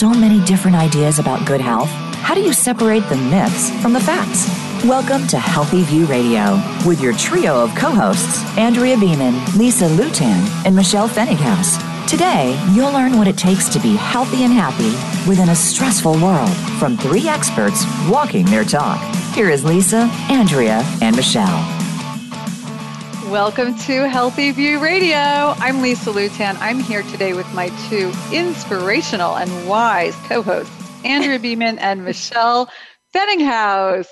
so many different ideas about good health? How do you separate the myths from the facts? Welcome to Healthy View Radio with your trio of co hosts, Andrea Beaman, Lisa Lutan, and Michelle Pfennighaus. Today, you'll learn what it takes to be healthy and happy within a stressful world from three experts walking their talk. Here is Lisa, Andrea, and Michelle. Welcome to Healthy View Radio. I'm Lisa Lutan. I'm here today with my two inspirational and wise co hosts, Andrea Beaman and Michelle Pfennighaus.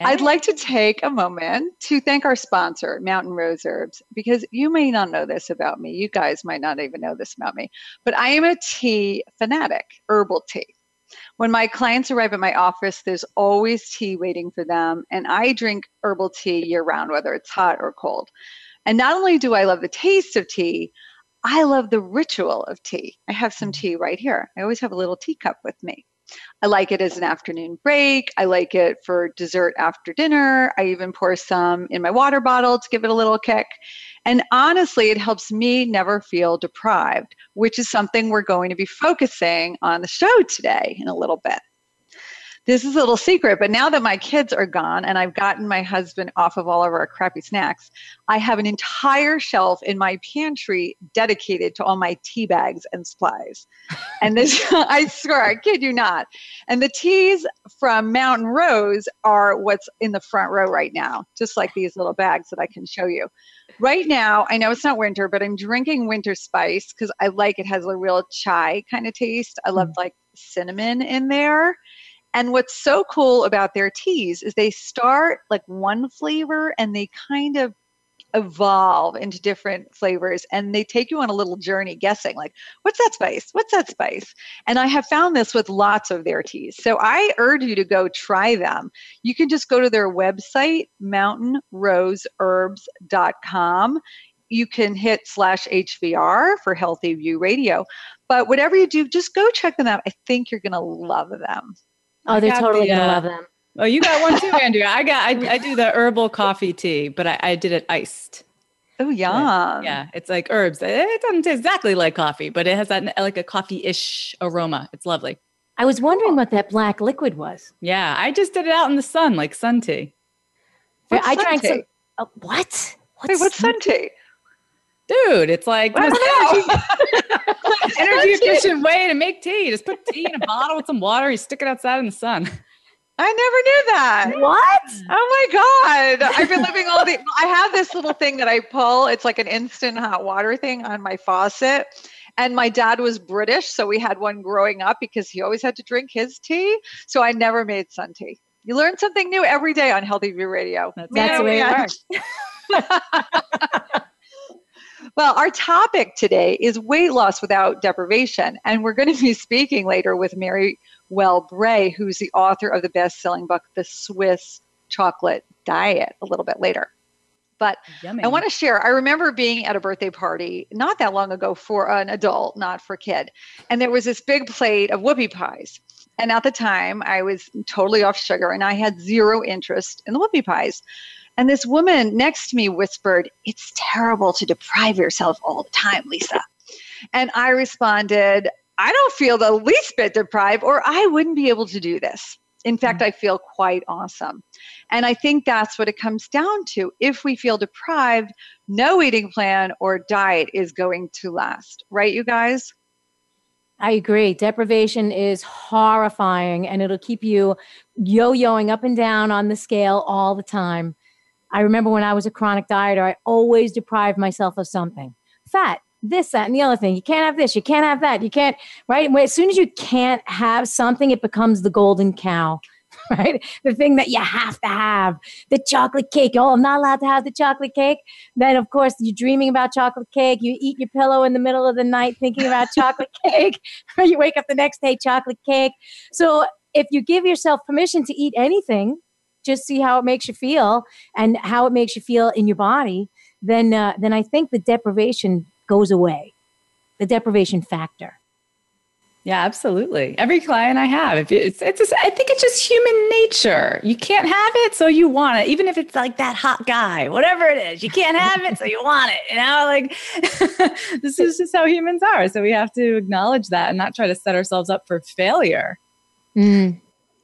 I'd like to take a moment to thank our sponsor, Mountain Rose Herbs, because you may not know this about me. You guys might not even know this about me, but I am a tea fanatic, herbal tea. When my clients arrive at my office, there's always tea waiting for them, and I drink herbal tea year round, whether it's hot or cold. And not only do I love the taste of tea, I love the ritual of tea. I have some mm-hmm. tea right here. I always have a little teacup with me. I like it as an afternoon break. I like it for dessert after dinner. I even pour some in my water bottle to give it a little kick. And honestly, it helps me never feel deprived, which is something we're going to be focusing on the show today in a little bit this is a little secret, but now that my kids are gone and I've gotten my husband off of all of our crappy snacks, I have an entire shelf in my pantry dedicated to all my tea bags and supplies. And this, I swear, I kid you not. And the teas from Mountain Rose are what's in the front row right now, just like these little bags that I can show you. Right now, I know it's not winter, but I'm drinking winter spice because I like it has a real chai kind of taste. I love mm. like cinnamon in there. And what's so cool about their teas is they start like one flavor and they kind of evolve into different flavors and they take you on a little journey guessing like what's that spice? What's that spice? And i have found this with lots of their teas. So i urge you to go try them. You can just go to their website mountainroseherbs.com you can hit slash hvr for healthy view radio. But whatever you do just go check them out. I think you're going to love them Oh, they're totally the, gonna uh, love them. Oh, you got one too, Andrea. I got. I, I do the herbal coffee tea, but I, I did it iced. Oh, yeah. Yeah, it's like herbs. It doesn't taste exactly like coffee, but it has that like a coffee-ish aroma. It's lovely. I was wondering what that black liquid was. Yeah, I just did it out in the sun, like sun tea. What's I drank some. Uh, what? What's, Wait, what's sun tea? Dude, it's like energy, energy efficient way to make tea. Just put tea in a bottle with some water. You stick it outside in the sun. I never knew that. What? Oh my God. I've been living all the I have this little thing that I pull. It's like an instant hot water thing on my faucet. And my dad was British, so we had one growing up because he always had to drink his tea. So I never made sun tea. You learn something new every day on Healthy View Radio. That's, that's the way it works. Well, our topic today is weight loss without deprivation. And we're going to be speaking later with Mary Well Bray, who's the author of the best selling book, The Swiss Chocolate Diet, a little bit later. But Yummy. I want to share. I remember being at a birthday party not that long ago for an adult, not for a kid. And there was this big plate of whoopie pies. And at the time, I was totally off sugar and I had zero interest in the whoopie pies. And this woman next to me whispered, It's terrible to deprive yourself all the time, Lisa. And I responded, I don't feel the least bit deprived, or I wouldn't be able to do this. In fact, mm-hmm. I feel quite awesome. And I think that's what it comes down to. If we feel deprived, no eating plan or diet is going to last. Right, you guys? I agree. Deprivation is horrifying and it'll keep you yo yoing up and down on the scale all the time. I remember when I was a chronic dieter, I always deprived myself of something fat, this, that, and the other thing. You can't have this, you can't have that, you can't, right? As soon as you can't have something, it becomes the golden cow. Right? The thing that you have to have, the chocolate cake. Oh, I'm not allowed to have the chocolate cake. Then, of course, you're dreaming about chocolate cake. You eat your pillow in the middle of the night thinking about chocolate cake. you wake up the next day, chocolate cake. So, if you give yourself permission to eat anything, just see how it makes you feel and how it makes you feel in your body, then uh, then I think the deprivation goes away, the deprivation factor. Yeah, absolutely. Every client I have, if it's, it's just, I think it's just human nature. You can't have it, so you want it. Even if it's like that hot guy, whatever it is, you can't have it, so you want it. You know, like this is just how humans are. So we have to acknowledge that and not try to set ourselves up for failure. Mm.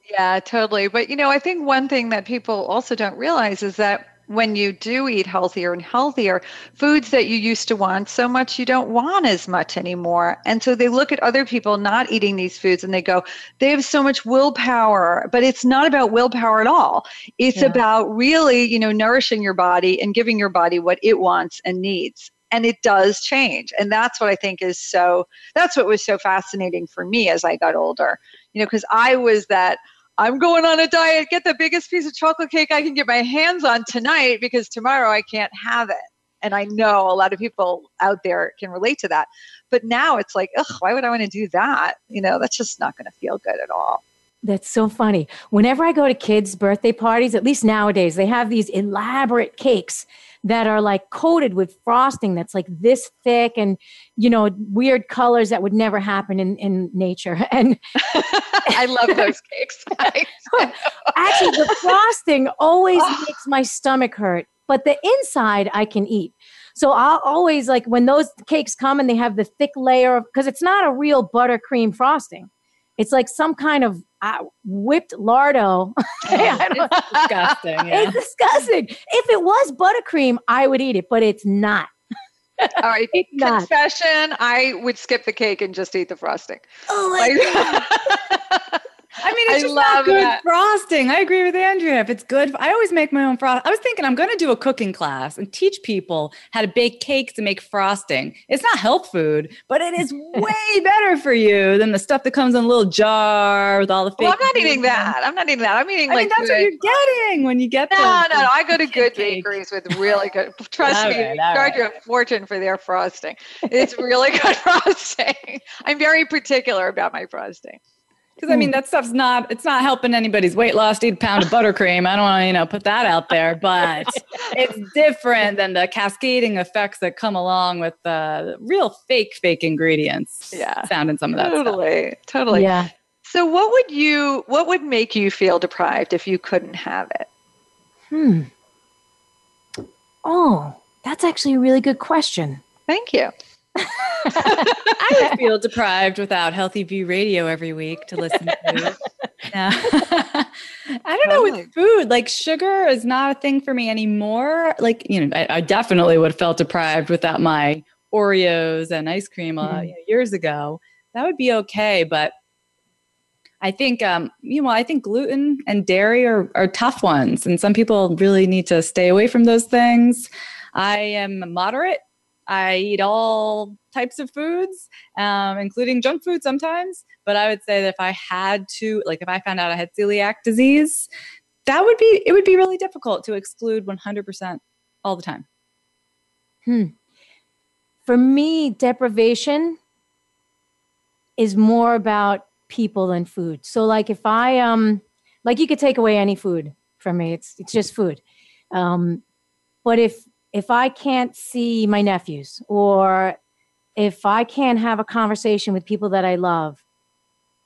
Yeah, totally. But you know, I think one thing that people also don't realize is that when you do eat healthier and healthier, foods that you used to want so much, you don't want as much anymore. And so they look at other people not eating these foods and they go, they have so much willpower, but it's not about willpower at all. It's yeah. about really, you know, nourishing your body and giving your body what it wants and needs. And it does change. And that's what I think is so, that's what was so fascinating for me as I got older, you know, because I was that I'm going on a diet. Get the biggest piece of chocolate cake I can get my hands on tonight because tomorrow I can't have it. And I know a lot of people out there can relate to that. But now it's like, ugh, why would I want to do that? You know, that's just not going to feel good at all. That's so funny. Whenever I go to kids' birthday parties, at least nowadays, they have these elaborate cakes that are like coated with frosting that's like this thick and you know weird colors that would never happen in, in nature. And i love those cakes. Actually the frosting always makes my stomach hurt but the inside i can eat. So I'll always like when those cakes come and they have the thick layer of because it's not a real buttercream frosting. It's like some kind of uh, whipped lardo. Oh, it's disgusting. Yeah. It's disgusting. If it was buttercream, I would eat it, but it's not. All right, confession: I would skip the cake and just eat the frosting. Oh my like, god! I mean, it's I just not good that. frosting. I agree with Andrea. If it's good, I always make my own frost. I was thinking I'm going to do a cooking class and teach people how to bake cakes and make frosting. It's not health food, but it is way better for you than the stuff that comes in a little jar with all the fake. Well, I'm not eating that. I'm not eating that. I'm eating I like mean, that's good. what you're getting when you get no, no, no. I go to good bakeries with really good. Trust me, right, charge right. you a fortune for their frosting. It's really good frosting. I'm very particular about my frosting. Because I mean, that stuff's not, it's not helping anybody's weight loss eat a pound of buttercream. I don't want to, you know, put that out there, but it's different than the cascading effects that come along with the real fake, fake ingredients yeah. found in some of that Totally. Stuff. Totally. Yeah. So what would you, what would make you feel deprived if you couldn't have it? Hmm. Oh, that's actually a really good question. Thank you. I would feel deprived without Healthy View Radio every week to listen to. Yeah. I don't know with food, like sugar is not a thing for me anymore. Like, you know, I, I definitely would have felt deprived without my Oreos and ice cream uh, mm-hmm. years ago. That would be okay. But I think, um, you know, I think gluten and dairy are, are tough ones. And some people really need to stay away from those things. I am moderate I eat all types of foods, um, including junk food sometimes. But I would say that if I had to, like, if I found out I had celiac disease, that would be it would be really difficult to exclude 100% all the time. Hmm. For me, deprivation is more about people than food. So, like, if I um, like, you could take away any food from me. It's it's just food. Um, but if if I can't see my nephews or if I can't have a conversation with people that I love,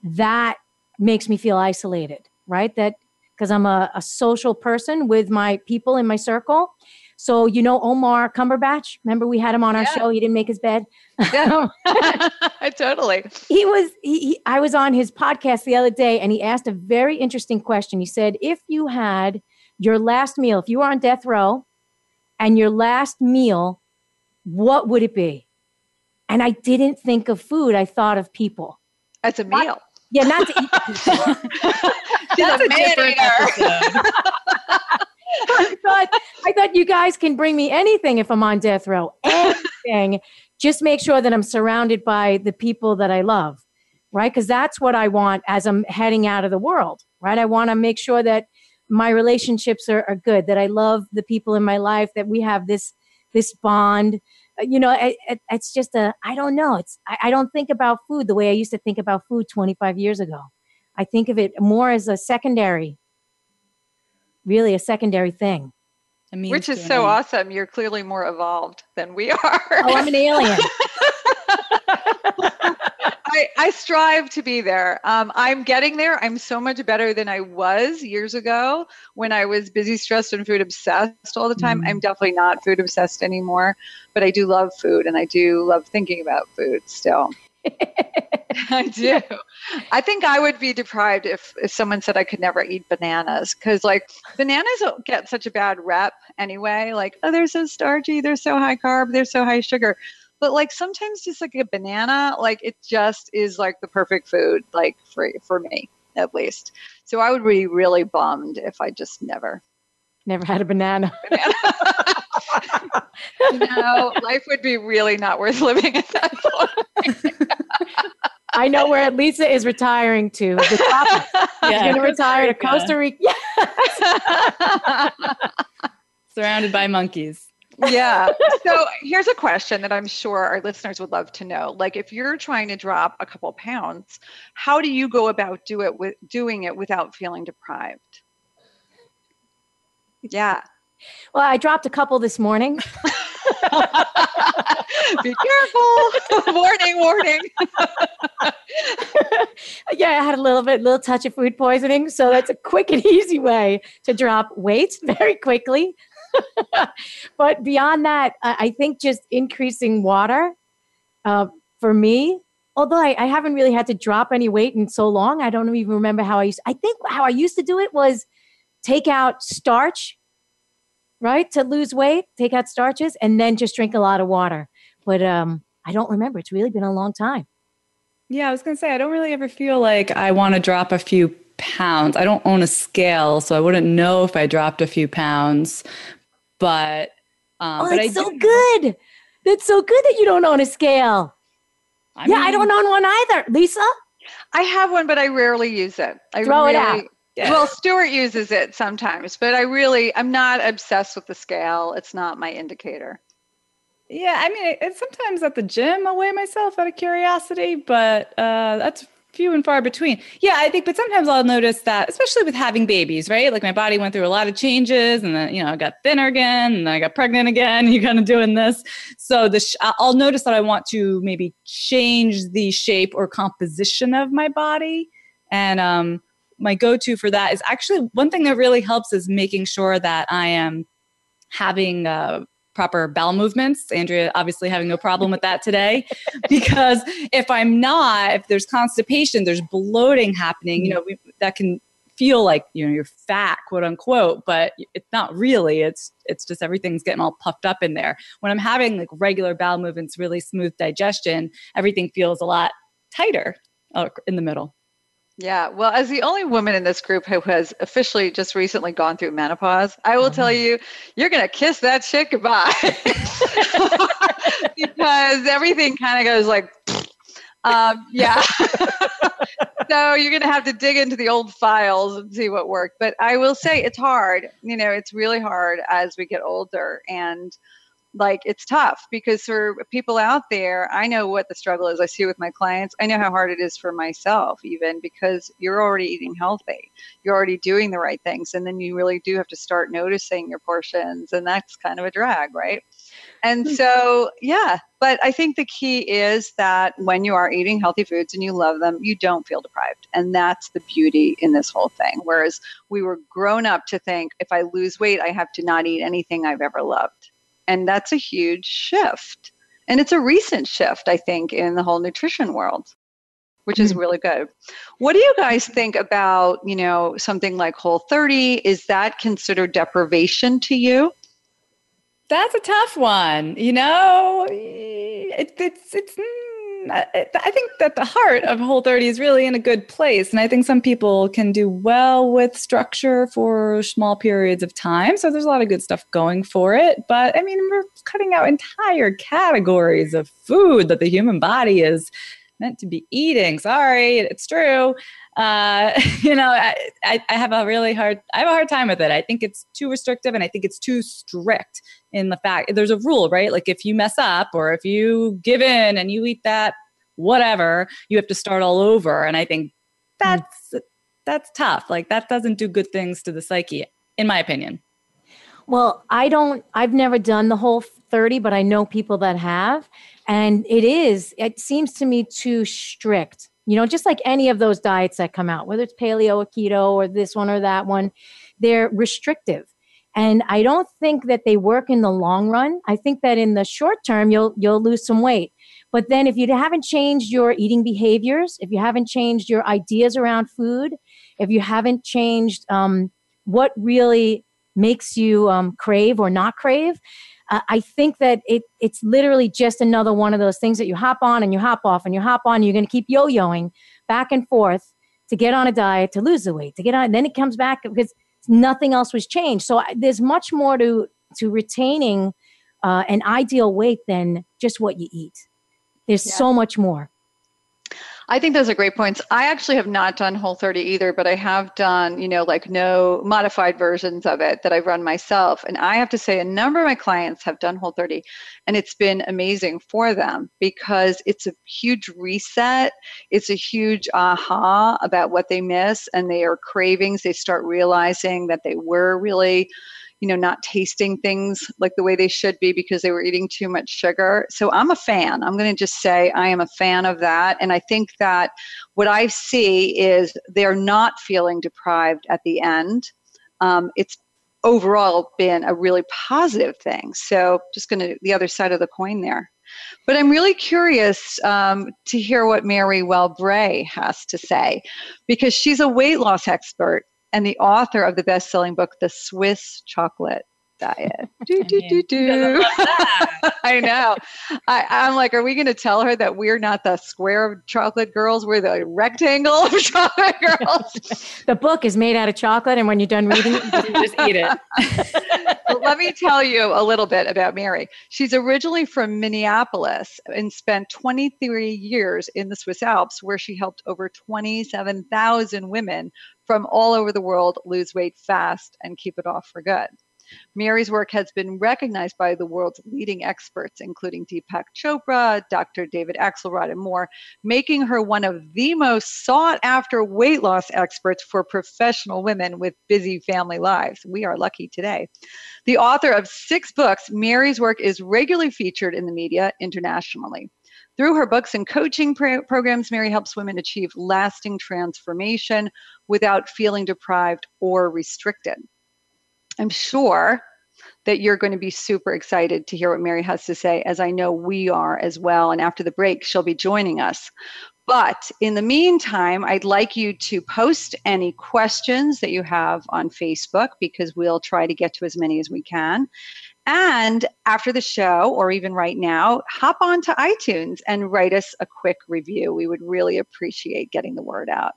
that makes me feel isolated, right? That because I'm a, a, social person with my people in my circle. So, you know, Omar Cumberbatch, remember we had him on our yeah. show. He didn't make his bed. Yeah. Um, totally. He was, he, he, I was on his podcast the other day and he asked a very interesting question. He said, if you had your last meal, if you were on death row and your last meal, what would it be? And I didn't think of food. I thought of people. As a meal. Not, yeah, not to eat That's a, a different episode. I thought I thought you guys can bring me anything if I'm on death row. Anything. Just make sure that I'm surrounded by the people that I love. Right? Because that's what I want as I'm heading out of the world. Right? I want to make sure that my relationships are, are good, that I love the people in my life, that we have this this bond. Uh, you know, it, it, it's just a I don't know. It's I, I don't think about food the way I used to think about food 25 years ago. I think of it more as a secondary, really a secondary thing. Which is so awesome. You're clearly more evolved than we are. Oh, I'm an alien. I, I strive to be there. Um, I'm getting there. I'm so much better than I was years ago when I was busy, stressed, and food obsessed all the time. Mm. I'm definitely not food obsessed anymore, but I do love food and I do love thinking about food still. I do. I think I would be deprived if, if someone said I could never eat bananas because, like, bananas get such a bad rep anyway. Like, oh, they're so starchy, they're so high carb, they're so high sugar. But like sometimes just like a banana, like it just is like the perfect food, like for for me at least. So I would be really bummed if I just never never had a banana. banana. you know, life would be really not worth living at that point. I know where Lisa is retiring to. The top. Yeah, She's going to retire to Costa Rica. Yes. Surrounded by monkeys. Yeah. So here's a question that I'm sure our listeners would love to know. Like, if you're trying to drop a couple pounds, how do you go about do it with doing it without feeling deprived? Yeah. Well, I dropped a couple this morning. Be careful. warning, warning. yeah, I had a little bit, little touch of food poisoning. So that's a quick and easy way to drop weight very quickly. but beyond that, I think just increasing water uh, for me, although I, I, haven't really had to drop any weight in so long, I don't even remember how I used. I think how I used to do it was take out starch right? To lose weight, take out starches, and then just drink a lot of water. But um, I don't remember. It's really been a long time. Yeah, I was going to say, I don't really ever feel like I want to drop a few pounds. I don't own a scale, so I wouldn't know if I dropped a few pounds. But, um, oh, but that's so good. That's so good that you don't own a scale. I yeah, mean, I don't own one either. Lisa? I have one, but I rarely use it. I Throw really, it out. Yeah. Well, Stuart uses it sometimes, but I really, I'm not obsessed with the scale. It's not my indicator. Yeah, I mean, it's sometimes at the gym I weigh myself out of curiosity, but uh, that's few and far between. Yeah, I think, but sometimes I'll notice that, especially with having babies, right? Like my body went through a lot of changes, and then you know I got thinner again, and then I got pregnant again. You're kind of doing this, so the sh- I'll notice that I want to maybe change the shape or composition of my body, and um, my go-to for that is actually one thing that really helps is making sure that I am having uh, proper bowel movements. Andrea obviously having no problem with that today because if I'm not, if there's constipation, there's bloating happening, you know, we, that can feel like, you know, you're fat, quote unquote, but it's not really. It's it's just everything's getting all puffed up in there. When I'm having like regular bowel movements, really smooth digestion, everything feels a lot tighter uh, in the middle. Yeah, well, as the only woman in this group who has officially just recently gone through menopause, I will tell mm-hmm. you, you're going to kiss that shit goodbye because everything kind of goes like, um, yeah. so you're going to have to dig into the old files and see what worked. But I will say it's hard. You know, it's really hard as we get older. And like it's tough because for people out there i know what the struggle is. I see with my clients. I know how hard it is for myself even because you're already eating healthy. You're already doing the right things and then you really do have to start noticing your portions and that's kind of a drag right? And hmm. so yeah but i think the key is that when you are eating healthy foods and you love them you don't feel deprived and that's the beauty in this whole thing. Whereas we were grown up to think if i lose weight i have to not eat anything i've ever loved and that's a huge shift. And it's a recent shift, I think, in the whole nutrition world, which is hmm. really good. What do you guys think about, you know, something like Whole 30? Is that considered deprivation to you? That's a tough one. You know, it, it's it's I think that the heart of Whole 30 is really in a good place. And I think some people can do well with structure for small periods of time. So there's a lot of good stuff going for it. But I mean, we're cutting out entire categories of food that the human body is meant to be eating. Sorry, it's true. Uh, you know, I, I, I have a really hard, I have a hard time with it. I think it's too restrictive and I think it's too strict in the fact there's a rule, right? Like if you mess up or if you give in and you eat that whatever, you have to start all over. And I think hmm. that's that's tough. Like that doesn't do good things to the psyche, in my opinion. Well, I don't I've never done the whole 30, but I know people that have. And it is, it seems to me too strict. You know, just like any of those diets that come out, whether it's paleo or keto or this one or that one, they're restrictive. And I don't think that they work in the long run. I think that in the short term, you'll you'll lose some weight. But then if you haven't changed your eating behaviors, if you haven't changed your ideas around food, if you haven't changed um, what really makes you um, crave or not crave, uh, I think that it it's literally just another one of those things that you hop on and you hop off and you hop on. And you're going to keep yo-yoing back and forth to get on a diet to lose the weight to get on. And then it comes back because nothing else was changed. So there's much more to to retaining uh, an ideal weight than just what you eat. There's yeah. so much more. I think those are great points. I actually have not done Whole 30 either, but I have done, you know, like no modified versions of it that I've run myself. And I have to say, a number of my clients have done Whole 30, and it's been amazing for them because it's a huge reset. It's a huge aha about what they miss, and their cravings. They start realizing that they were really you know, not tasting things like the way they should be because they were eating too much sugar. So I'm a fan. I'm going to just say I am a fan of that. And I think that what I see is they're not feeling deprived at the end. Um, it's overall been a really positive thing. So just going to the other side of the coin there. But I'm really curious um, to hear what Mary Wellbrae has to say because she's a weight loss expert and the author of the best selling book, The Swiss Chocolate Diet. do, do, do, do. I know. I, I'm like, are we going to tell her that we're not the square chocolate girls? We're the rectangle of chocolate girls. the book is made out of chocolate, and when you're done reading it, you just eat it. let me tell you a little bit about Mary. She's originally from Minneapolis and spent 23 years in the Swiss Alps, where she helped over 27,000 women from all over the world lose weight fast and keep it off for good. Mary's work has been recognized by the world's leading experts, including Deepak Chopra, Dr. David Axelrod, and more, making her one of the most sought after weight loss experts for professional women with busy family lives. We are lucky today. The author of six books, Mary's work is regularly featured in the media internationally. Through her books and coaching pro- programs, Mary helps women achieve lasting transformation without feeling deprived or restricted. I'm sure that you're going to be super excited to hear what Mary has to say, as I know we are as well. And after the break, she'll be joining us. But in the meantime, I'd like you to post any questions that you have on Facebook because we'll try to get to as many as we can. And after the show, or even right now, hop on to iTunes and write us a quick review. We would really appreciate getting the word out.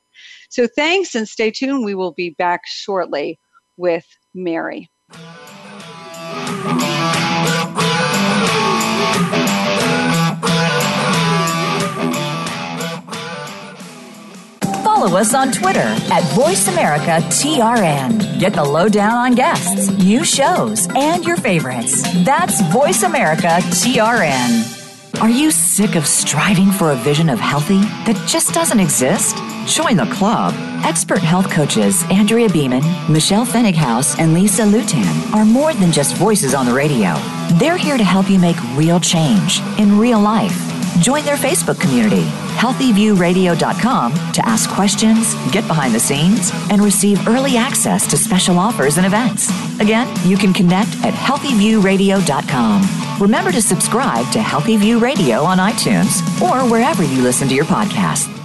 So thanks and stay tuned. We will be back shortly with Mary. Follow us on Twitter at VoiceAmericaTRN. Get the lowdown on guests, new shows, and your favorites. That's VoiceAmericaTRN. Are you sick of striving for a vision of healthy that just doesn't exist? Join the club. Expert health coaches Andrea Beaman, Michelle Pfennighaus, and Lisa Lutan are more than just voices on the radio. They're here to help you make real change in real life. Join their Facebook community healthyviewradio.com to ask questions, get behind the scenes, and receive early access to special offers and events. Again, you can connect at healthyviewradio.com. Remember to subscribe to Healthy View Radio on iTunes or wherever you listen to your podcast.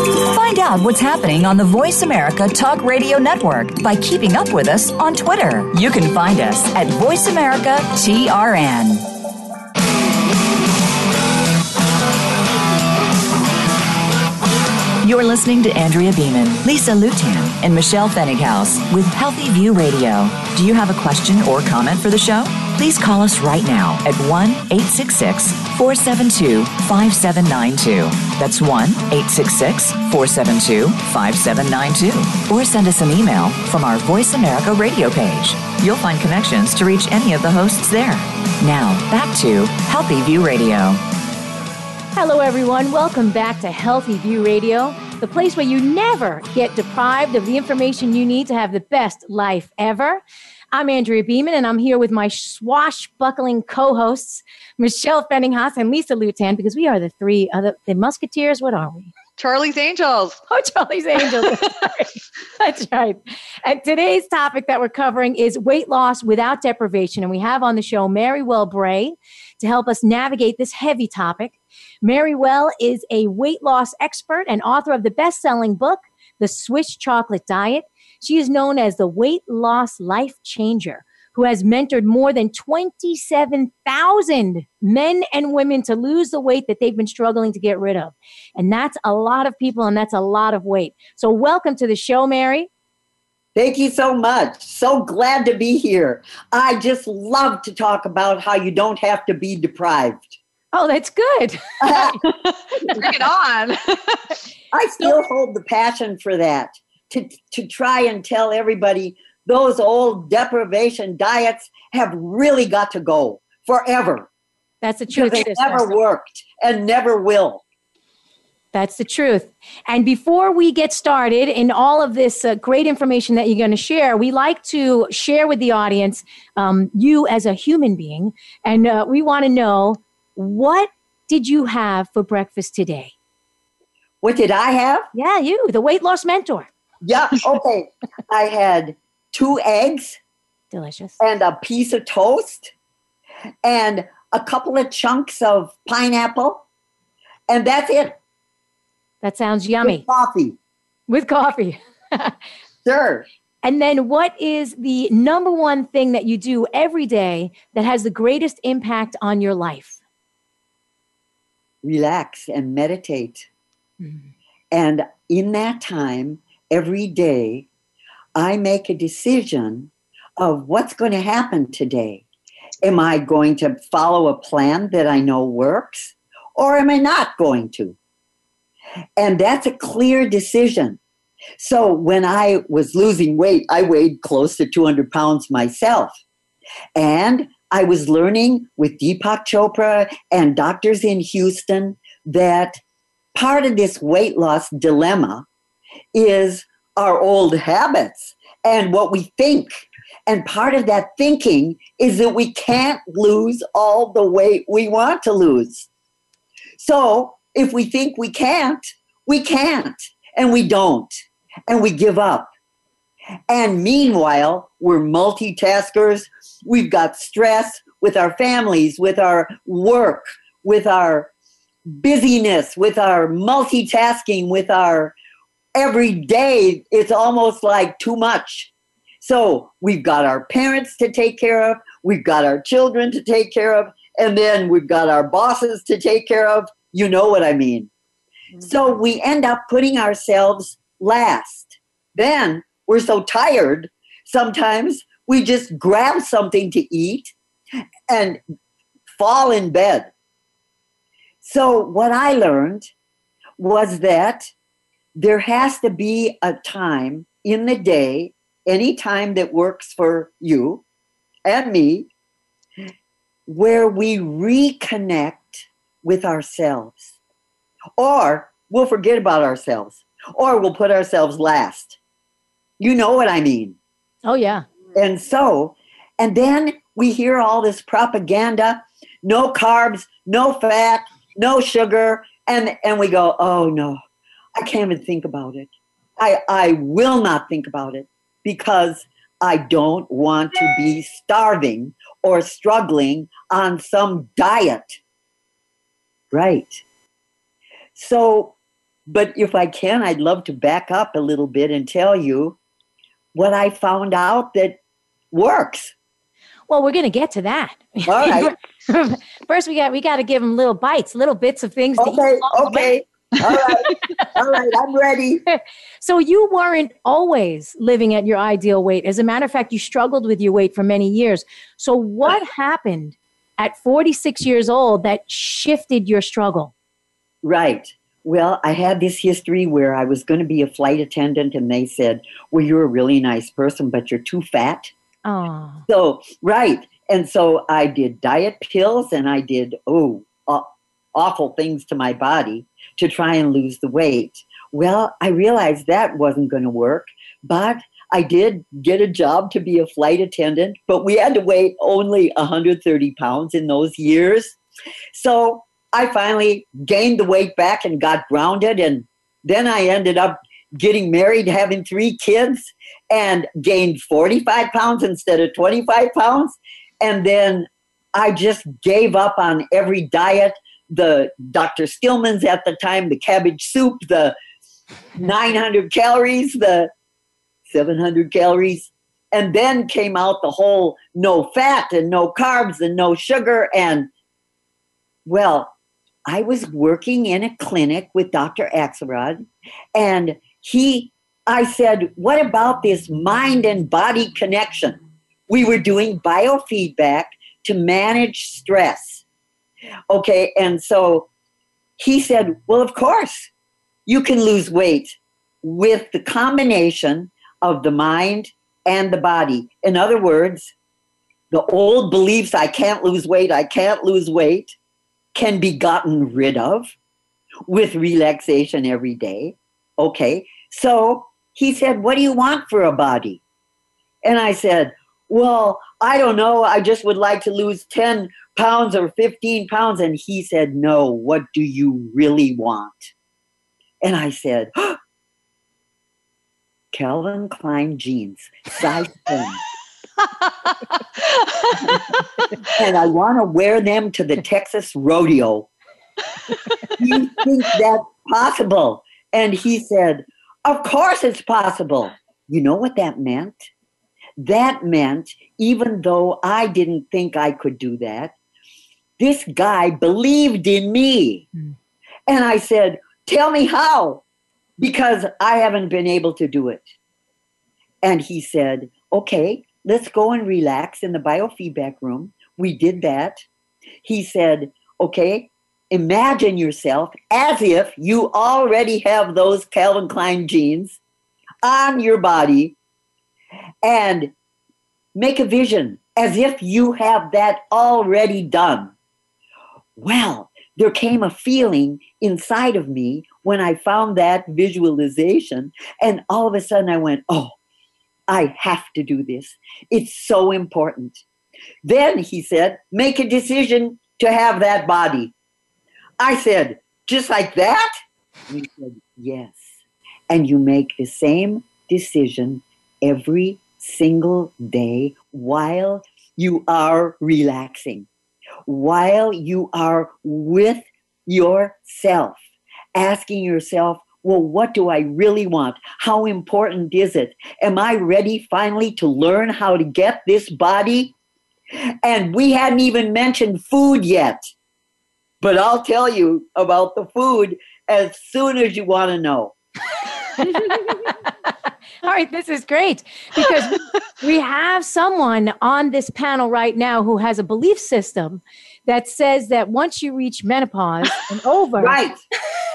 Find out what's happening on the Voice America Talk Radio Network by keeping up with us on Twitter. You can find us at Voice America TRN. You're listening to Andrea Beaman, Lisa Lutan, and Michelle Pfennighaus with Healthy View Radio. Do you have a question or comment for the show? Please call us right now at 1 866 472 5792. That's 1 866 472 5792. Or send us an email from our Voice America radio page. You'll find connections to reach any of the hosts there. Now, back to Healthy View Radio. Hello, everyone. Welcome back to Healthy View Radio, the place where you never get deprived of the information you need to have the best life ever. I'm Andrea Beaman, and I'm here with my swashbuckling co hosts, Michelle Pfennighaus and Lisa Lutan, because we are the three other the Musketeers. What are we? Charlie's Angels. Oh, Charlie's Angels. That's right. And today's topic that we're covering is weight loss without deprivation. And we have on the show Mary Well Bray to help us navigate this heavy topic. Mary Well is a weight loss expert and author of the best selling book, The Swiss Chocolate Diet. She is known as the weight loss life changer who has mentored more than 27,000 men and women to lose the weight that they've been struggling to get rid of. And that's a lot of people and that's a lot of weight. So, welcome to the show, Mary. Thank you so much. So glad to be here. I just love to talk about how you don't have to be deprived. Oh, that's good. Bring it on. I still hold the passion for that to, to try and tell everybody those old deprivation diets have really got to go forever. That's the truth. They never worked and never will. That's the truth. And before we get started in all of this uh, great information that you're going to share, we like to share with the audience um, you as a human being. And uh, we want to know what did you have for breakfast today? What did I have? Yeah, you, the weight loss mentor. Yeah, okay. I had two eggs. Delicious. And a piece of toast and a couple of chunks of pineapple. And that's it. That sounds yummy. With coffee. With coffee. sure. And then, what is the number one thing that you do every day that has the greatest impact on your life? Relax and meditate. Mm-hmm. And in that time, every day, I make a decision of what's going to happen today. Am I going to follow a plan that I know works, or am I not going to? And that's a clear decision. So when I was losing weight, I weighed close to 200 pounds myself. And I was learning with Deepak Chopra and doctors in Houston that part of this weight loss dilemma is our old habits and what we think. And part of that thinking is that we can't lose all the weight we want to lose. So if we think we can't, we can't, and we don't, and we give up. And meanwhile, we're multitaskers. We've got stress with our families, with our work, with our busyness, with our multitasking, with our every day. It's almost like too much. So we've got our parents to take care of, we've got our children to take care of, and then we've got our bosses to take care of. You know what I mean. Mm-hmm. So we end up putting ourselves last. Then we're so tired, sometimes we just grab something to eat and fall in bed. So, what I learned was that there has to be a time in the day, any time that works for you and me, where we reconnect with ourselves. Or we'll forget about ourselves, or we'll put ourselves last. You know what I mean? Oh, yeah. And so, and then we hear all this propaganda no carbs, no fat, no sugar. And, and we go, oh no, I can't even think about it. I, I will not think about it because I don't want to be starving or struggling on some diet. Right. So, but if I can, I'd love to back up a little bit and tell you what I found out that works. Well, we're going to get to that. All right. First, we got we got to give them little bites, little bits of things. Okay. okay. All right. All right. I'm ready. So you weren't always living at your ideal weight. As a matter of fact, you struggled with your weight for many years. So what happened at 46 years old that shifted your struggle? Right. Well, I had this history where I was going to be a flight attendant, and they said, Well, you're a really nice person, but you're too fat. Oh. So, right. And so I did diet pills and I did, oh, awful things to my body to try and lose the weight. Well, I realized that wasn't going to work, but I did get a job to be a flight attendant, but we had to weigh only 130 pounds in those years. So I finally gained the weight back and got grounded. And then I ended up getting married, having three kids, and gained 45 pounds instead of 25 pounds. And then I just gave up on every diet. The Dr. Stillman's at the time, the cabbage soup, the 900 calories, the 700 calories. And then came out the whole no fat and no carbs and no sugar. And well, I was working in a clinic with Dr. Axelrod, and he, I said, What about this mind and body connection? We were doing biofeedback to manage stress. Okay, and so he said, Well, of course, you can lose weight with the combination of the mind and the body. In other words, the old beliefs I can't lose weight, I can't lose weight can be gotten rid of with relaxation every day. Okay. So he said, What do you want for a body? And I said, Well, I don't know. I just would like to lose 10 pounds or 15 pounds. And he said, No, what do you really want? And I said, oh, Calvin Klein jeans, size 10. and I want to wear them to the Texas rodeo. Do you think that's possible? And he said, Of course it's possible. You know what that meant? That meant, even though I didn't think I could do that, this guy believed in me. Mm. And I said, Tell me how, because I haven't been able to do it. And he said, Okay, let's go and relax in the biofeedback room. We did that. He said, okay, imagine yourself as if you already have those Calvin Klein jeans on your body and make a vision as if you have that already done. Well, there came a feeling inside of me when I found that visualization, and all of a sudden I went, oh, I have to do this. It's so important. Then he said, make a decision to have that body. I said, just like that? He said, yes. And you make the same decision every single day while you are relaxing, while you are with yourself, asking yourself, well, what do I really want? How important is it? Am I ready finally to learn how to get this body? And we hadn't even mentioned food yet. But I'll tell you about the food as soon as you want to know. All right, this is great because we have someone on this panel right now who has a belief system that says that once you reach menopause and over, right,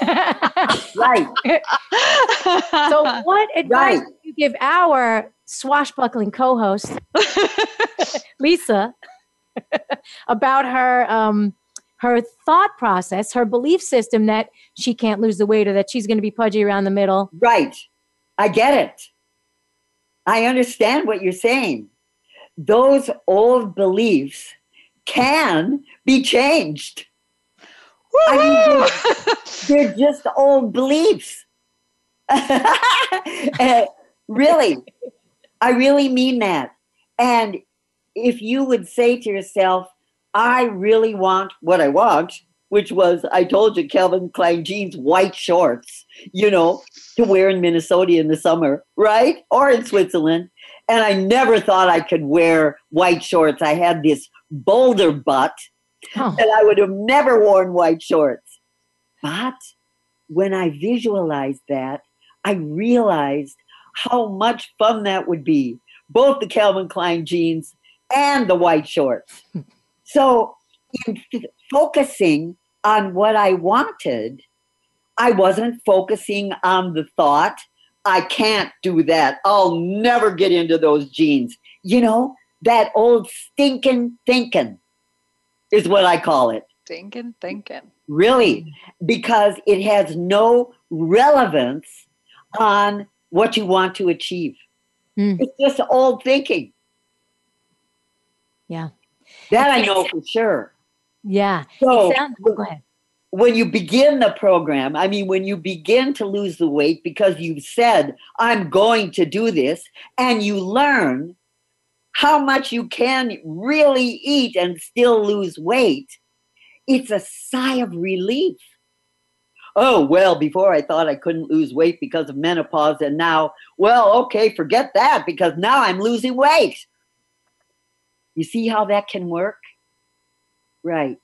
right. so, what advice right. you give our swashbuckling co-host, Lisa, about her um, her thought process, her belief system that she can't lose the weight or that she's going to be pudgy around the middle? Right. I get it. I understand what you're saying. Those old beliefs can be changed. I mean, they're, they're just old beliefs. uh, really, I really mean that. And if you would say to yourself, I really want what I want, which was, I told you, Calvin Klein jeans, white shorts, you know, to wear in Minnesota in the summer, right? Or in Switzerland. And I never thought I could wear white shorts. I had this boulder butt oh. that I would have never worn white shorts. But when I visualized that, I realized how much fun that would be. Both the Calvin Klein jeans and the white shorts. So, in f- focusing on what I wanted, I wasn't focusing on the thought, I can't do that. I'll never get into those jeans. You know, that old stinking thinking is what I call it. Stinking thinking. Really, because it has no relevance on what you want to achieve. Mm. It's just old thinking. Yeah. That I know for sure. Yeah. So sounds, oh, go ahead. When you begin the program, I mean, when you begin to lose the weight because you've said, I'm going to do this, and you learn how much you can really eat and still lose weight, it's a sigh of relief. Oh, well, before I thought I couldn't lose weight because of menopause, and now, well, okay, forget that because now I'm losing weight. You see how that can work? Right.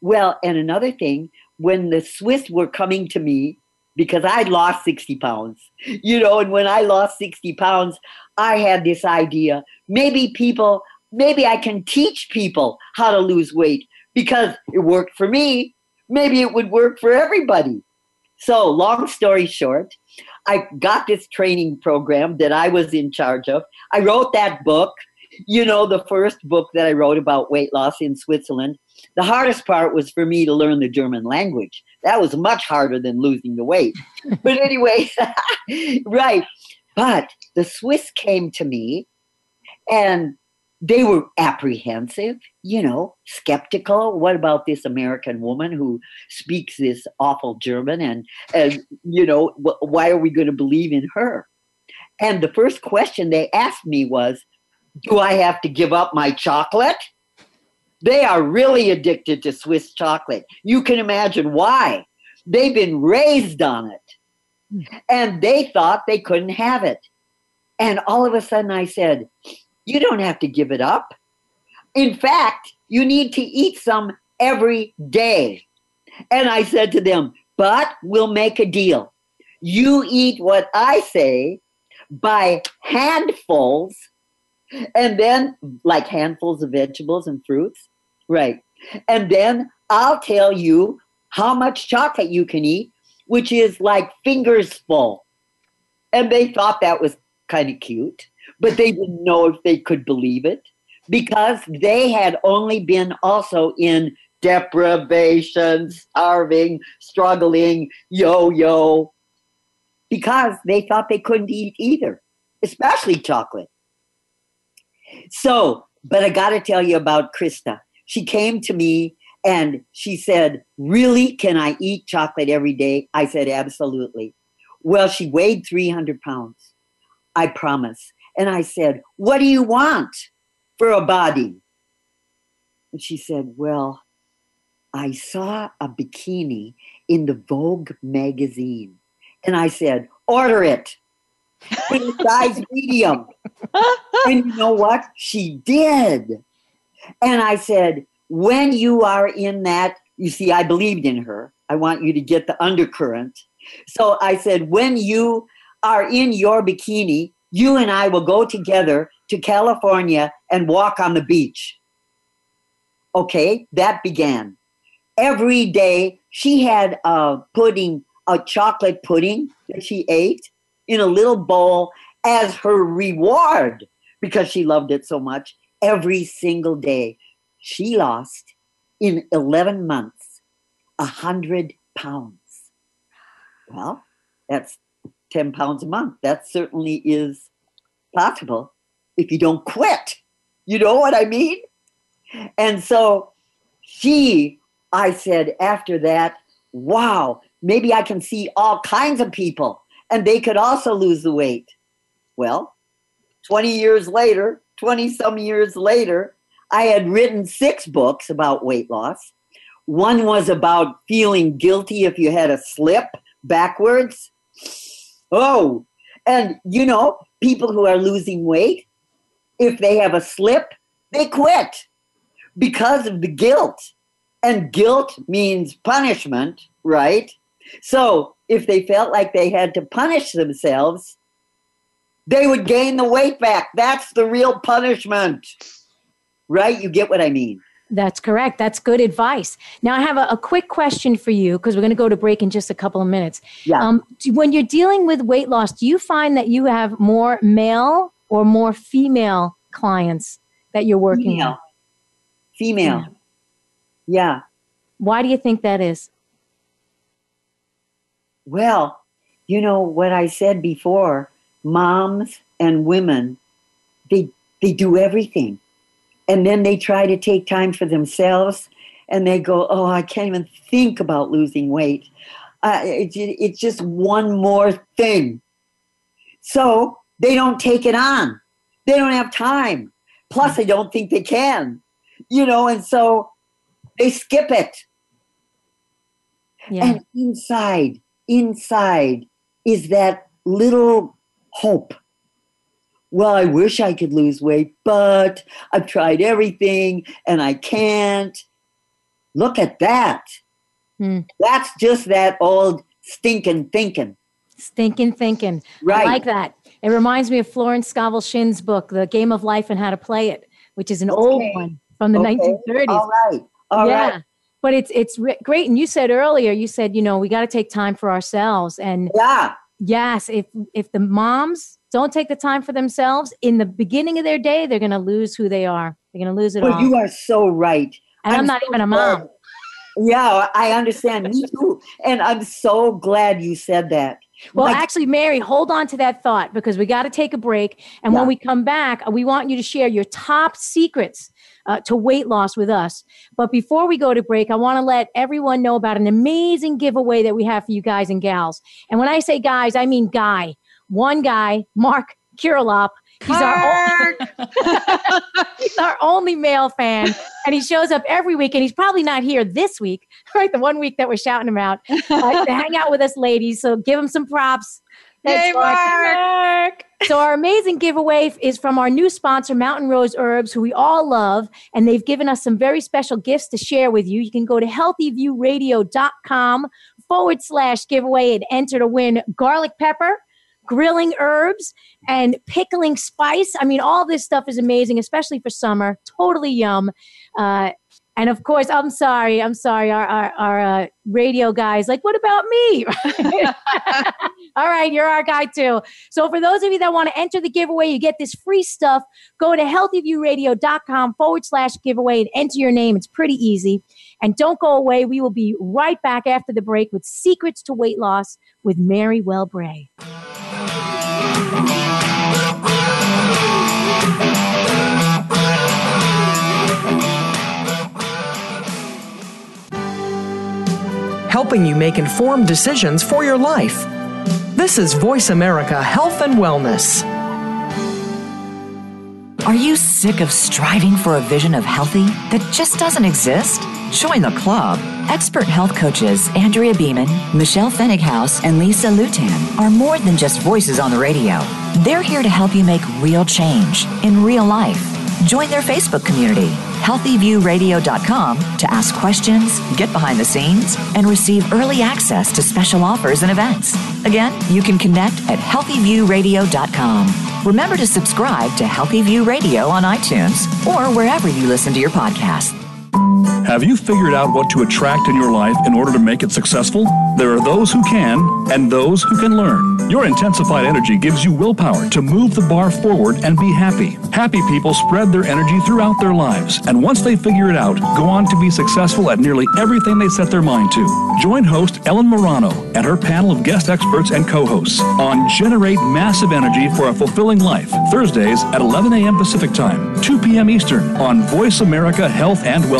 Well, and another thing, when the Swiss were coming to me, because I'd lost 60 pounds, you know, and when I lost 60 pounds, I had this idea maybe people, maybe I can teach people how to lose weight because it worked for me. Maybe it would work for everybody. So, long story short, I got this training program that I was in charge of. I wrote that book you know, the first book that I wrote about weight loss in Switzerland, the hardest part was for me to learn the German language. That was much harder than losing the weight. but anyway, right. But the Swiss came to me and they were apprehensive, you know, skeptical. What about this American woman who speaks this awful German? And, and you know, wh- why are we going to believe in her? And the first question they asked me was, do I have to give up my chocolate? They are really addicted to Swiss chocolate. You can imagine why. They've been raised on it. And they thought they couldn't have it. And all of a sudden I said, You don't have to give it up. In fact, you need to eat some every day. And I said to them, But we'll make a deal. You eat what I say by handfuls and then like handfuls of vegetables and fruits. Right. And then I'll tell you how much chocolate you can eat, which is like fingers full. And they thought that was kind of cute, but they didn't know if they could believe it because they had only been also in deprivation, starving, struggling, yo yo, because they thought they couldn't eat either, especially chocolate. So, but I got to tell you about Krista. She came to me and she said, Really? Can I eat chocolate every day? I said, Absolutely. Well, she weighed 300 pounds. I promise. And I said, What do you want for a body? And she said, Well, I saw a bikini in the Vogue magazine. And I said, Order it in size medium. and you know what? She did. And I said, when you are in that, you see, I believed in her. I want you to get the undercurrent. So I said, when you are in your bikini, you and I will go together to California and walk on the beach. Okay, that began. Every day she had a pudding, a chocolate pudding that she ate in a little bowl as her reward because she loved it so much every single day. She lost in 11 months a 100 pounds. Well, that's 10 pounds a month. That certainly is possible if you don't quit. You know what I mean? And so she, I said after that, wow, maybe I can see all kinds of people and they could also lose the weight. Well, 20 years later, 20 some years later, I had written six books about weight loss. One was about feeling guilty if you had a slip backwards. Oh, and you know, people who are losing weight, if they have a slip, they quit because of the guilt. And guilt means punishment, right? So if they felt like they had to punish themselves, they would gain the weight back. That's the real punishment, right? You get what I mean? That's correct. That's good advice. Now, I have a, a quick question for you because we're going to go to break in just a couple of minutes. Yeah. Um, when you're dealing with weight loss, do you find that you have more male or more female clients that you're working female. with? Female. Yeah. yeah. Why do you think that is? Well, you know what I said before moms and women, they, they do everything. And then they try to take time for themselves and they go, Oh, I can't even think about losing weight. Uh, it, it's just one more thing. So they don't take it on. They don't have time. Plus, they don't think they can, you know, and so they skip it. Yeah. And inside, inside is that little hope. Well, I wish I could lose weight, but I've tried everything and I can't. Look at that. Hmm. That's just that old stinking thinking. Stinking thinking. Right. I like that. It reminds me of Florence Scovel Shinn's book, The Game of Life and How to Play It, which is an okay. old one from the okay. 1930s. All right. All yeah. Right. But it's it's great. And you said earlier, you said, you know, we got to take time for ourselves. And yeah, yes, if if the moms don't take the time for themselves in the beginning of their day, they're going to lose who they are. They're going to lose it well, all. you are so right. And I'm, I'm not so even a mom. Yeah, I understand. Me too. And I'm so glad you said that. Well, like, actually, Mary, hold on to that thought because we got to take a break. And yeah. when we come back, we want you to share your top secrets uh, to weight loss with us. But before we go to break, I want to let everyone know about an amazing giveaway that we have for you guys and gals. And when I say guys, I mean guy. One guy, Mark Kirilop. He's our, he's our only male fan, and he shows up every week. And he's probably not here this week, right? The one week that we're shouting him out uh, to hang out with us, ladies. So give him some props. Hey, Mark. Mark. So our amazing giveaway is from our new sponsor, Mountain Rose Herbs, who we all love, and they've given us some very special gifts to share with you. You can go to healthyviewradio.com forward slash giveaway and enter to win garlic pepper, grilling herbs, and pickling spice. I mean, all this stuff is amazing, especially for summer. Totally yum. Uh, and of course, I'm sorry, I'm sorry, our, our, our uh, radio guys, like, what about me? All right, you're our guy too. So for those of you that want to enter the giveaway, you get this free stuff. Go to healthyviewradio.com forward slash giveaway and enter your name. It's pretty easy. And don't go away. We will be right back after the break with Secrets to Weight Loss with Mary Wellbray. Helping you make informed decisions for your life. This is Voice America Health and Wellness. Are you sick of striving for a vision of healthy that just doesn't exist? Join the club. Expert health coaches Andrea Beaman, Michelle Pfennighaus, and Lisa Lutan are more than just voices on the radio. They're here to help you make real change in real life. Join their Facebook community healthyviewradio.com to ask questions, get behind the scenes, and receive early access to special offers and events. Again, you can connect at healthyviewradio.com. Remember to subscribe to Healthy View Radio on iTunes or wherever you listen to your podcasts. Have you figured out what to attract in your life in order to make it successful? There are those who can and those who can learn. Your intensified energy gives you willpower to move the bar forward and be happy. Happy people spread their energy throughout their lives, and once they figure it out, go on to be successful at nearly everything they set their mind to. Join host Ellen Morano and her panel of guest experts and co-hosts on Generate Massive Energy for a Fulfilling Life, Thursdays at 11 a.m. Pacific Time. 2 p.m. Eastern on Voice America Health and Wellness.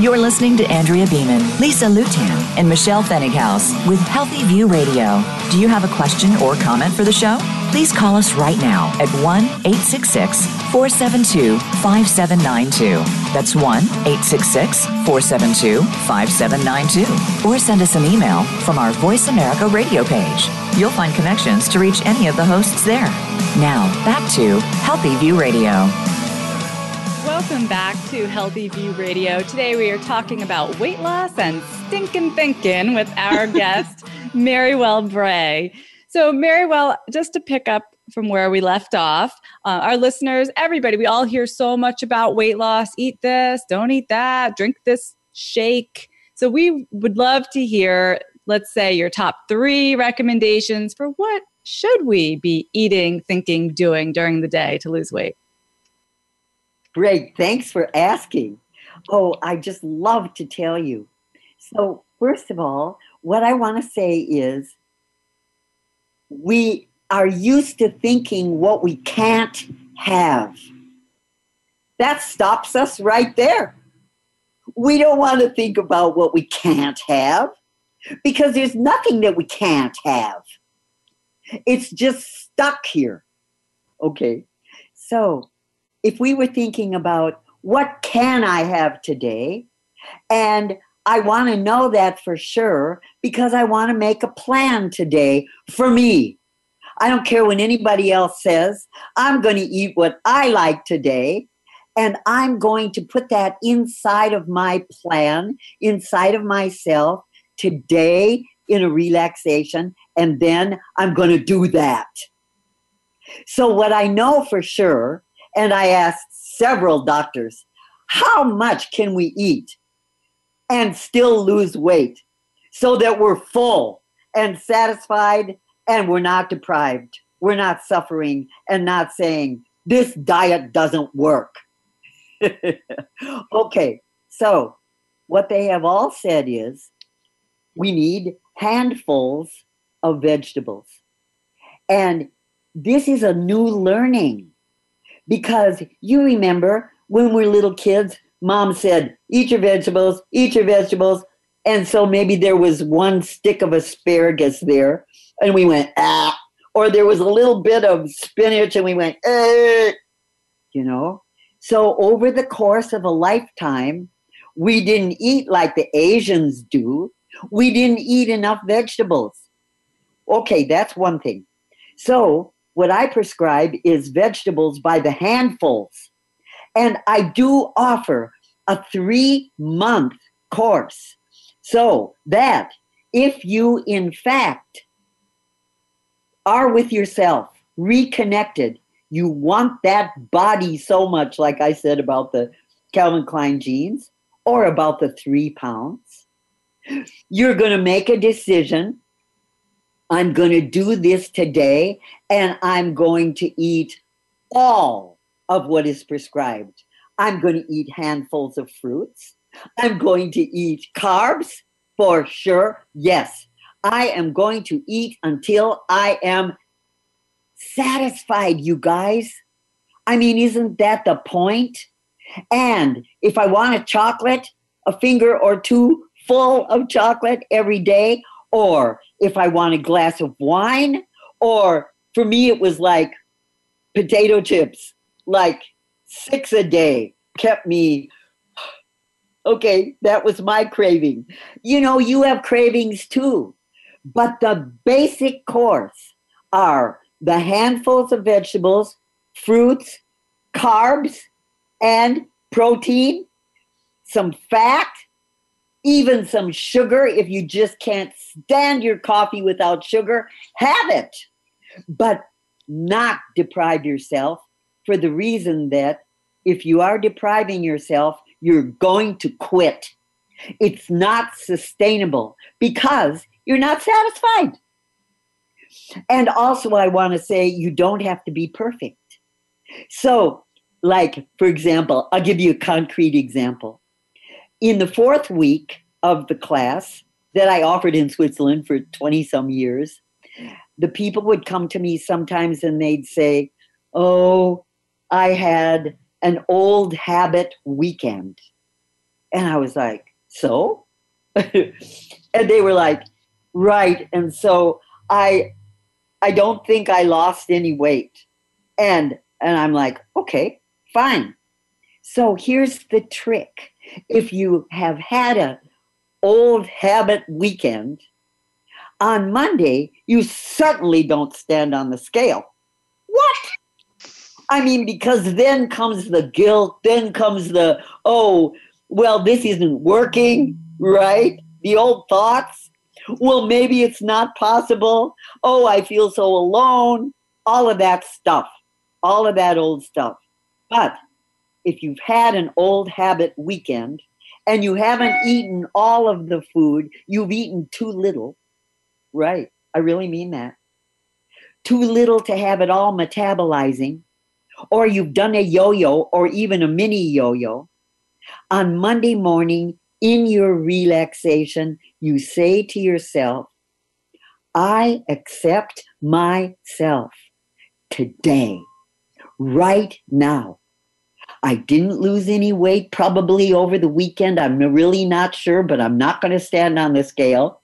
You're listening to Andrea Beaman, Lisa Lutan, and Michelle Pfennighaus with Healthy View Radio. Do you have a question or comment for the show? Please call us right now at 1 866 472 5792. That's 1 866 472 5792. Or send us an email from our Voice America radio page. You'll find connections to reach any of the hosts there. Now, back to Healthy View Radio. Welcome back to Healthy View Radio. Today we are talking about weight loss and stinking thinking with our guest, Marywell Bray. So, Marywell, just to pick up from where we left off, uh, our listeners, everybody, we all hear so much about weight loss eat this, don't eat that, drink this shake. So, we would love to hear, let's say, your top three recommendations for what should we be eating, thinking, doing during the day to lose weight. Great. Thanks for asking. Oh, I just love to tell you. So, first of all, what I want to say is we are used to thinking what we can't have. That stops us right there. We don't want to think about what we can't have because there's nothing that we can't have. It's just stuck here. Okay. So, if we were thinking about what can I have today, and I want to know that for sure because I want to make a plan today for me. I don't care what anybody else says. I'm going to eat what I like today. And I'm going to put that inside of my plan, inside of myself today in a relaxation. And then I'm going to do that. So, what I know for sure and I asked several doctors, how much can we eat and still lose weight so that we're full and satisfied and we're not deprived? We're not suffering and not saying, this diet doesn't work. okay, so what they have all said is we need handfuls of vegetables. And this is a new learning because you remember when we were little kids, mom said, eat your vegetables, eat your vegetables. And so maybe there was one stick of asparagus there, and we went, ah. Or there was a little bit of spinach, and we went, eh. You know? So over the course of a lifetime, we didn't eat like the Asians do. We didn't eat enough vegetables. Okay, that's one thing. So what I prescribe is vegetables by the handfuls. And I do offer a three month course so that if you, in fact, are with yourself, reconnected, you want that body so much, like I said about the Calvin Klein jeans or about the three pounds, you're going to make a decision I'm going to do this today and I'm going to eat all of what is prescribed. I'm going to eat handfuls of fruits. I'm going to eat carbs for sure. Yes, I am going to eat until I am satisfied, you guys. I mean, isn't that the point? And if I want a chocolate, a finger or two full of chocolate every day, or if I want a glass of wine, or for me, it was like potato chips, like six a day kept me. Okay, that was my craving. You know, you have cravings too. But the basic course are the handfuls of vegetables, fruits, carbs, and protein, some fat, even some sugar. If you just can't stand your coffee without sugar, have it. But not deprive yourself for the reason that if you are depriving yourself, you're going to quit. It's not sustainable because you're not satisfied. And also, I want to say you don't have to be perfect. So, like, for example, I'll give you a concrete example. In the fourth week of the class that I offered in Switzerland for 20 some years, the people would come to me sometimes and they'd say, Oh, I had an old habit weekend. And I was like, So? and they were like, Right. And so I I don't think I lost any weight. And and I'm like, okay, fine. So here's the trick. If you have had a old habit weekend, on Monday, you certainly don't stand on the scale. What? I mean, because then comes the guilt, then comes the, oh, well, this isn't working, right? The old thoughts. Well, maybe it's not possible. Oh, I feel so alone. All of that stuff, all of that old stuff. But if you've had an old habit weekend and you haven't eaten all of the food, you've eaten too little, right? I really mean that. Too little to have it all metabolizing, or you've done a yo yo or even a mini yo yo. On Monday morning, in your relaxation, you say to yourself, I accept myself today, right now. I didn't lose any weight probably over the weekend. I'm really not sure, but I'm not going to stand on the scale.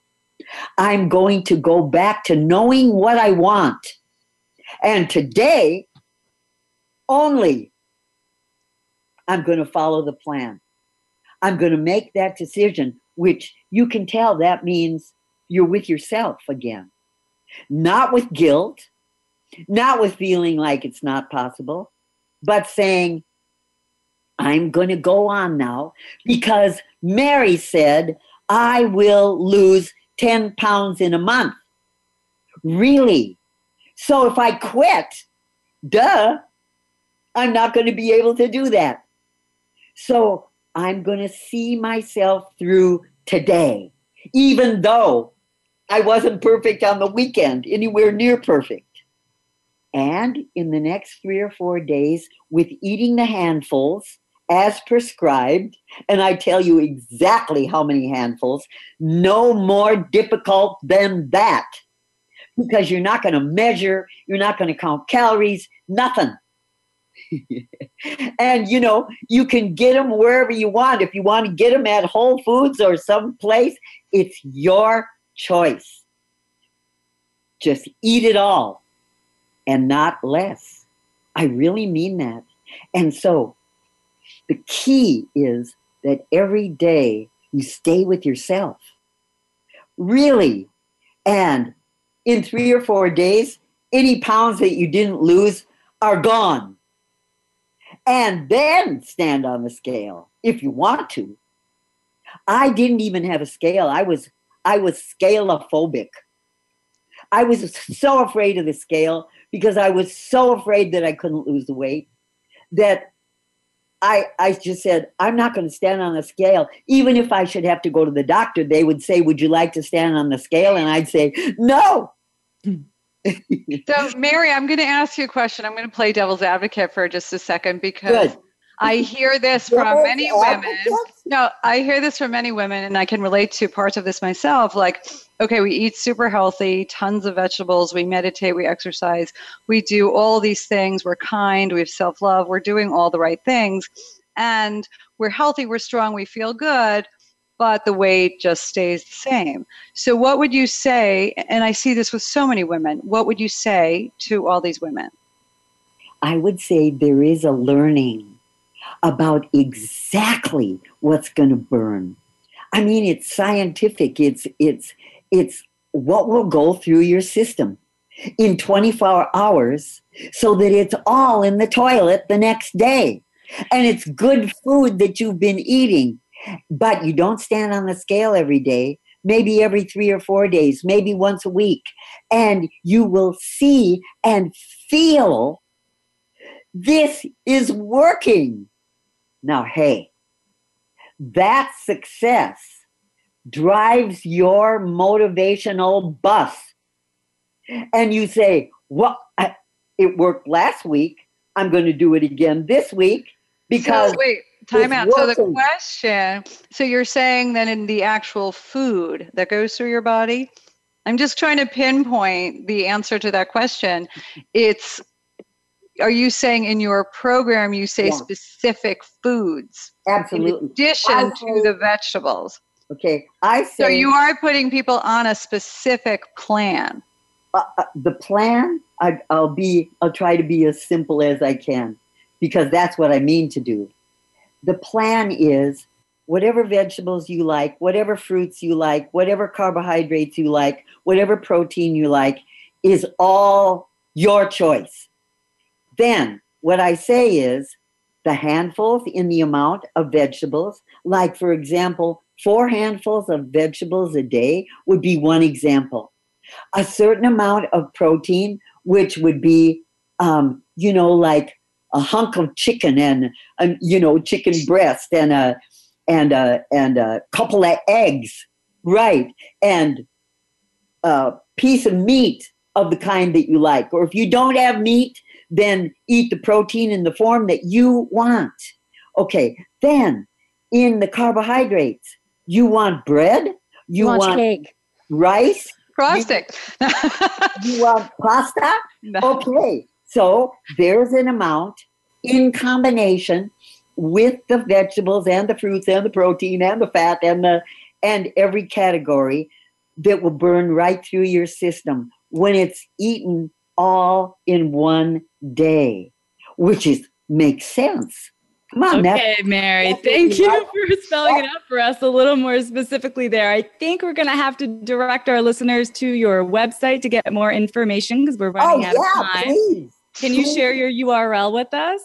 I'm going to go back to knowing what I want. And today, only, I'm going to follow the plan. I'm going to make that decision, which you can tell that means you're with yourself again, not with guilt, not with feeling like it's not possible, but saying, I'm going to go on now because Mary said, I will lose 10 pounds in a month. Really? So if I quit, duh, I'm not going to be able to do that. So I'm going to see myself through today, even though I wasn't perfect on the weekend, anywhere near perfect. And in the next three or four days, with eating the handfuls as prescribed, and I tell you exactly how many handfuls, no more difficult than that. Because you're not going to measure, you're not going to count calories, nothing. and you know, you can get them wherever you want. If you want to get them at Whole Foods or someplace, it's your choice. Just eat it all and not less. I really mean that. And so the key is that every day you stay with yourself. Really. And in three or four days, any pounds that you didn't lose are gone. And then stand on the scale if you want to. I didn't even have a scale. I was I was scalophobic. I was so afraid of the scale because I was so afraid that I couldn't lose the weight that I, I just said, I'm not going to stand on the scale. Even if I should have to go to the doctor, they would say, Would you like to stand on the scale? And I'd say, No. so, Mary, I'm going to ask you a question. I'm going to play devil's advocate for just a second because Good. I hear this from many women. No, I hear this from many women, and I can relate to parts of this myself. Like, okay, we eat super healthy, tons of vegetables, we meditate, we exercise, we do all these things, we're kind, we have self love, we're doing all the right things, and we're healthy, we're strong, we feel good, but the weight just stays the same. So, what would you say? And I see this with so many women, what would you say to all these women? I would say there is a learning about exactly what's going to burn. I mean, it's scientific. It's it's it's what will go through your system in 24 hours so that it's all in the toilet the next day. And it's good food that you've been eating, but you don't stand on the scale every day, maybe every three or four days, maybe once a week. And you will see and feel this is working. Now, hey, that success drives your motivational bus. And you say, well, I, it worked last week. I'm going to do it again this week because. So, wait, time out. So the question so you're saying that in the actual food that goes through your body, I'm just trying to pinpoint the answer to that question. It's are you saying in your program you say yeah. specific foods absolutely. in addition to the vegetables? Okay i say so you are putting people on a specific plan. Uh, uh, the plan I, i'll be i'll try to be as simple as i can because that's what i mean to do. The plan is whatever vegetables you like whatever fruits you like whatever carbohydrates you like whatever protein you like is all your choice then what I say is the handfuls in the amount of vegetables, like for example, four handfuls of vegetables a day would be one example. A certain amount of protein, which would be, um, you know, like a hunk of chicken and, you know, chicken breast and a and a and a couple of eggs, right? And a piece of meat of the kind that you like. Or if you don't have meat, then eat the protein in the form that you want. Okay, then in the carbohydrates, you want bread, you want cake. rice, frosting, you, you want pasta. Okay, so there's an amount in combination with the vegetables and the fruits and the protein and the fat and the and every category that will burn right through your system when it's eaten all in one day, which is makes sense. Come on, okay, Mary. Thank you for spelling it out for us a little more specifically there. I think we're going to have to direct our listeners to your website to get more information because we're running oh, out yeah, of time. Please. Can you share your URL with us?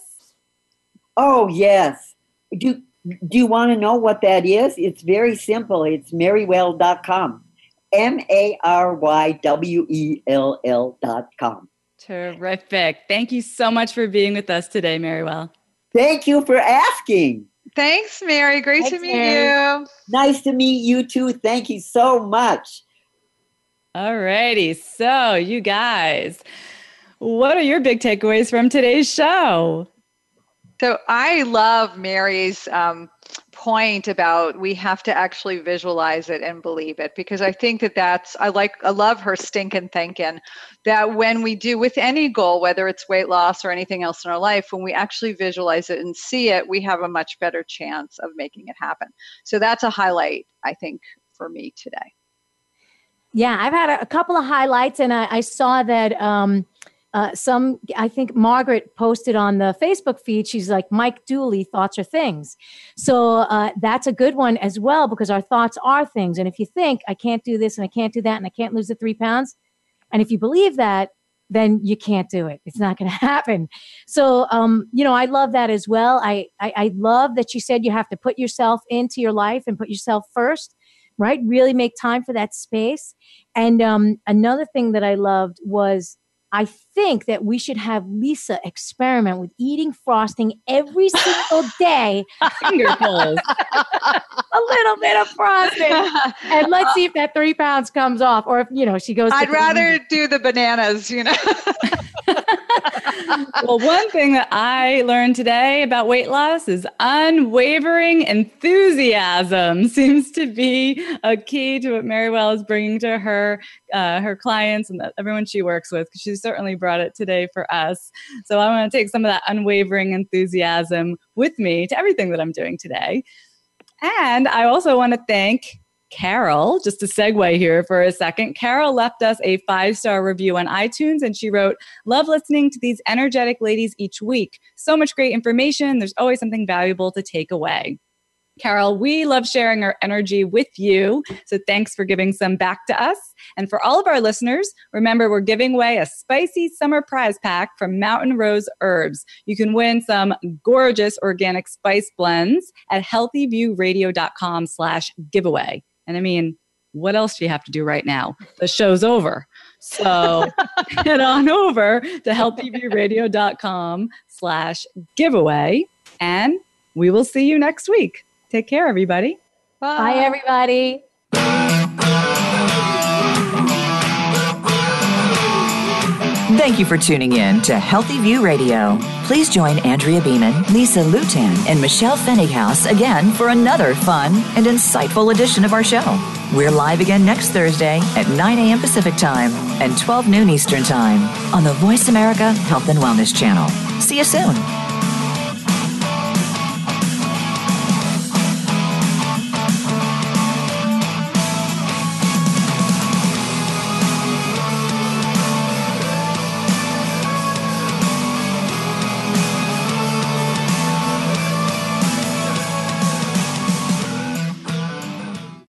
Oh, yes. Do, do you want to know what that is? It's very simple. It's marywell.com. M A R Y W E L L dot com. Terrific. Thank you so much for being with us today, Marywell. Thank you for asking. Thanks, Mary. Great Thanks, to meet Mary. you. Nice to meet you too. Thank you so much. All righty. So, you guys, what are your big takeaways from today's show? So, I love Mary's um, point about we have to actually visualize it and believe it because I think that that's I like I love her stinking thinking that when we do with any goal whether it's weight loss or anything else in our life when we actually visualize it and see it we have a much better chance of making it happen. So that's a highlight I think for me today. Yeah, I've had a, a couple of highlights and I, I saw that um uh, some i think margaret posted on the facebook feed she's like mike dooley thoughts are things. So uh, that's a good one as well because our thoughts are things. And if you think i can't do this and i can't do that and i can't lose the three pounds and if you believe that then you can't do it. It's not going to happen. So um, you know i love that as well. I, I i love that you said you have to put yourself into your life and put yourself first right? Really make time for that space. And um, another thing that i loved was I think that we should have Lisa experiment with eating frosting every single day. Finger pulls. a little bit of frosting. And let's see if that three pounds comes off. Or if, you know, she goes. I'd rather do the bananas, you know. well, one thing that I learned today about weight loss is unwavering enthusiasm seems to be a key to what Mary Marywell is bringing to her uh, her clients and everyone she works with. Because she certainly brought it today for us. So I want to take some of that unwavering enthusiasm with me to everything that I'm doing today. And I also want to thank Carol, just to segue here for a second, Carol left us a five star review on iTunes and she wrote, Love listening to these energetic ladies each week. So much great information. There's always something valuable to take away. Carol, we love sharing our energy with you. So thanks for giving some back to us. And for all of our listeners, remember we're giving away a spicy summer prize pack from Mountain Rose Herbs. You can win some gorgeous organic spice blends at healthyviewradio.com slash giveaway. And I mean, what else do you have to do right now? The show's over. So head on over to healthyviewradio.com slash giveaway and we will see you next week. Take care, everybody. Bye, Bye everybody. Thank you for tuning in to Healthy View Radio. Please join Andrea Beaman, Lisa Lutan, and Michelle Pfennighaus again for another fun and insightful edition of our show. We're live again next Thursday at 9 a.m. Pacific Time and 12 noon Eastern Time on the Voice America Health and Wellness Channel. See you soon.